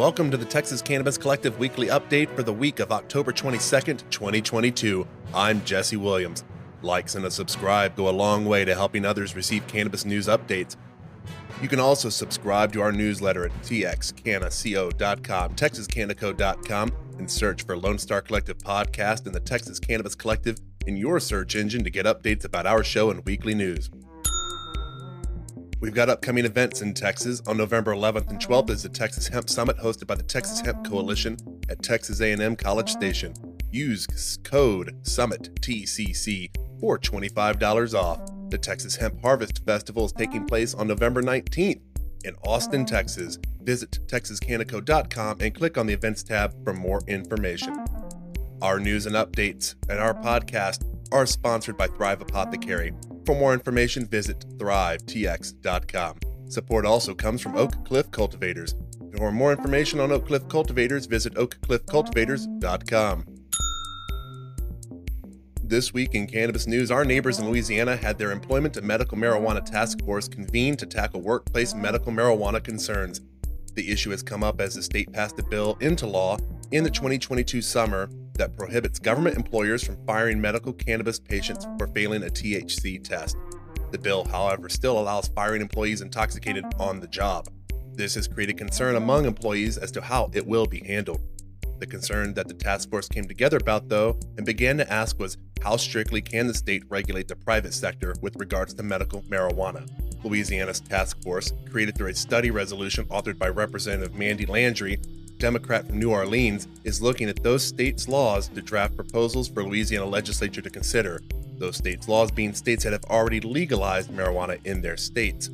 welcome to the Texas Cannabis Collective weekly update for the week of October 22nd, 2022. I'm Jesse Williams. Likes and a subscribe go a long way to helping others receive cannabis news updates. You can also subscribe to our newsletter at txcannaco.com, texascannaco.com, and search for Lone Star Collective Podcast and the Texas Cannabis Collective in your search engine to get updates about our show and weekly news. We've got upcoming events in Texas. On November 11th and 12th is the Texas Hemp Summit hosted by the Texas Hemp Coalition at Texas A&M College Station. Use code SUMMIT TCC for $25 off. The Texas Hemp Harvest Festival is taking place on November 19th in Austin, Texas. Visit texascannaco.com and click on the events tab for more information. Our news and updates and our podcast are sponsored by Thrive Apothecary. For more information, visit thrivetx.com. Support also comes from Oak Cliff Cultivators. For more information on Oak Cliff Cultivators, visit oakcliffcultivators.com. This week in cannabis news, our neighbors in Louisiana had their Employment and Medical Marijuana Task Force convened to tackle workplace medical marijuana concerns. The issue has come up as the state passed a bill into law in the 2022 summer that prohibits government employers from firing medical cannabis patients for failing a THC test. The bill, however, still allows firing employees intoxicated on the job. This has created concern among employees as to how it will be handled. The concern that the task force came together about, though, and began to ask was how strictly can the state regulate the private sector with regards to medical marijuana? Louisiana's task force, created through a study resolution authored by Representative Mandie Landry, Democrat from New Orleans, is looking at those states' laws to draft proposals for Louisiana legislature to consider. Those states' laws being states that have already legalized marijuana in their states.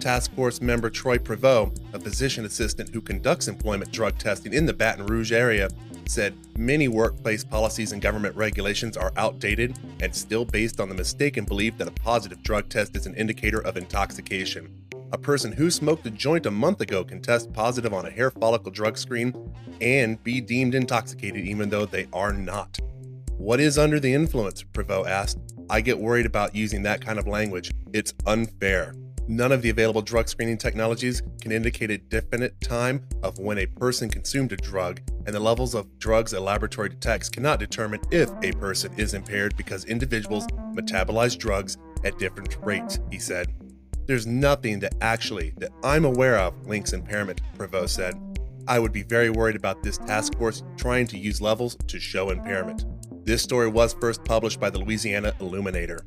Task Force member Troy Prevost, a physician assistant who conducts employment drug testing in the Baton Rouge area, said many workplace policies and government regulations are outdated and still based on the mistaken belief that a positive drug test is an indicator of intoxication. A person who smoked a joint a month ago can test positive on a hair follicle drug screen and be deemed intoxicated even though they are not. What is under the influence? Prevost asked. I get worried about using that kind of language. It's unfair. None of the available drug screening technologies can indicate a definite time of when a person consumed a drug, and the levels of drugs a laboratory detects cannot determine if a person is impaired because individuals metabolize drugs at different rates, he said. There's nothing that actually, that I'm aware of, links impairment, Prevost said. I would be very worried about this task force trying to use levels to show impairment. This story was first published by the Louisiana Illuminator.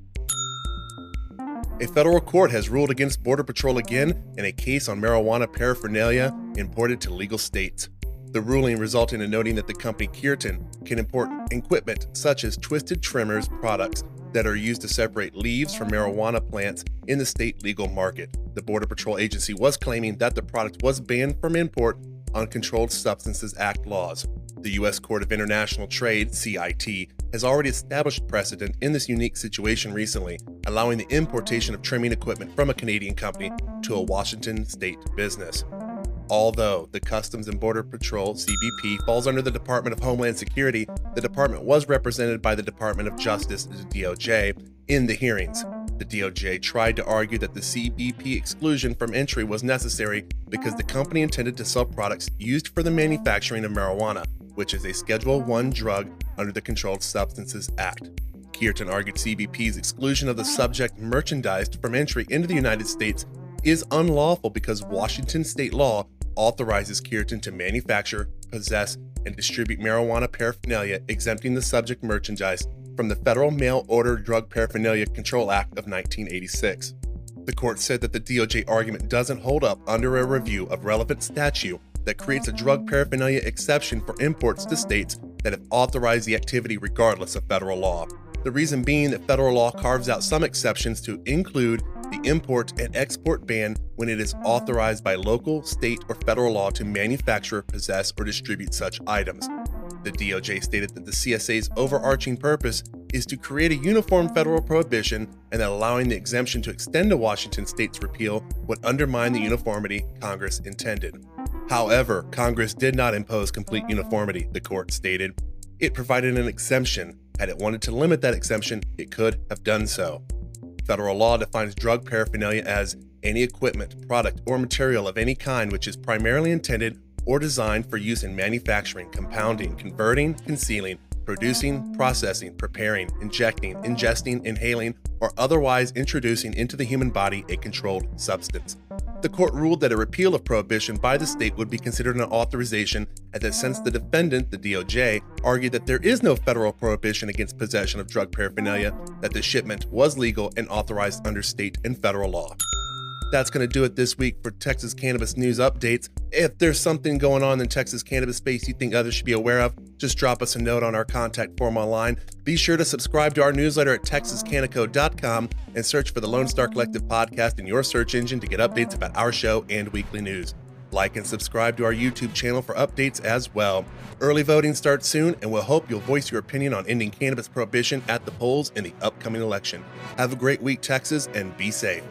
A federal court has ruled against Border Patrol again in a case on marijuana paraphernalia imported to legal states. The ruling resulted in noting that the company Keirton can import equipment such as Twister trimmers products that are used to separate leaves from marijuana plants in the state legal market. The Border Patrol agency was claiming that the product was banned from import on Controlled Substances Act laws. The U.S. Court of International Trade, CIT, has already established precedent in this unique situation recently, allowing the importation of trimming equipment from a Canadian company to a Washington state business. Although the Customs and Border Patrol, CBP, falls under the Department of Homeland Security, the department was represented by the Department of Justice, the DOJ, in the hearings. The DOJ tried to argue that the CBP exclusion from entry was necessary because the company intended to sell products used for the manufacturing of marijuana, which is a Schedule 1 drug under the Controlled Substances Act. Keirton argued CBP's exclusion of the subject merchandised from entry into the United States is unlawful because Washington state law authorizes Keirton to manufacture, possess, and distribute marijuana paraphernalia, exempting the subject merchandise from the Federal Mail Order Drug Paraphernalia Control Act of 1986. The court said that the DOJ argument doesn't hold up under a review of relevant statute that creates a drug paraphernalia exception for imports to states that have authorized the activity regardless of federal law. The reason being that federal law carves out some exceptions to include the import and export ban when it is authorized by local, state, or federal law to manufacture, possess, or distribute such items. The DOJ stated that the CSA's overarching purpose is to create a uniform federal prohibition and that allowing the exemption to extend to Washington state's repeal would undermine the uniformity Congress intended. However, Congress did not impose complete uniformity, the court stated. It provided an exemption. Had it wanted to limit that exemption, it could have done so. Federal law defines drug paraphernalia as any equipment, product, or material of any kind which is primarily intended or designed for use in manufacturing, compounding, converting, concealing, producing, processing, preparing, injecting, ingesting, inhaling, or otherwise introducing into the human body a controlled substance. The court ruled that a repeal of prohibition by the state would be considered an authorization, and that since the defendant, the DOJ, argued that there is no federal prohibition against possession of drug paraphernalia, that the shipment was legal and authorized under state and federal law. That's going to do it this week for Texas Cannabis News Updates. If there's something going on in Texas cannabis space you think others should be aware of, just drop us a note on our contact form online. Be sure to subscribe to our newsletter at texascannaco.com and search for the Lone Star Collective podcast in your search engine to get updates about our show and weekly news. Like and subscribe to our YouTube channel for updates as well. Early voting starts soon, and we'll hope you'll voice your opinion on ending cannabis prohibition at the polls in the upcoming election. Have a great week, Texas, and be safe.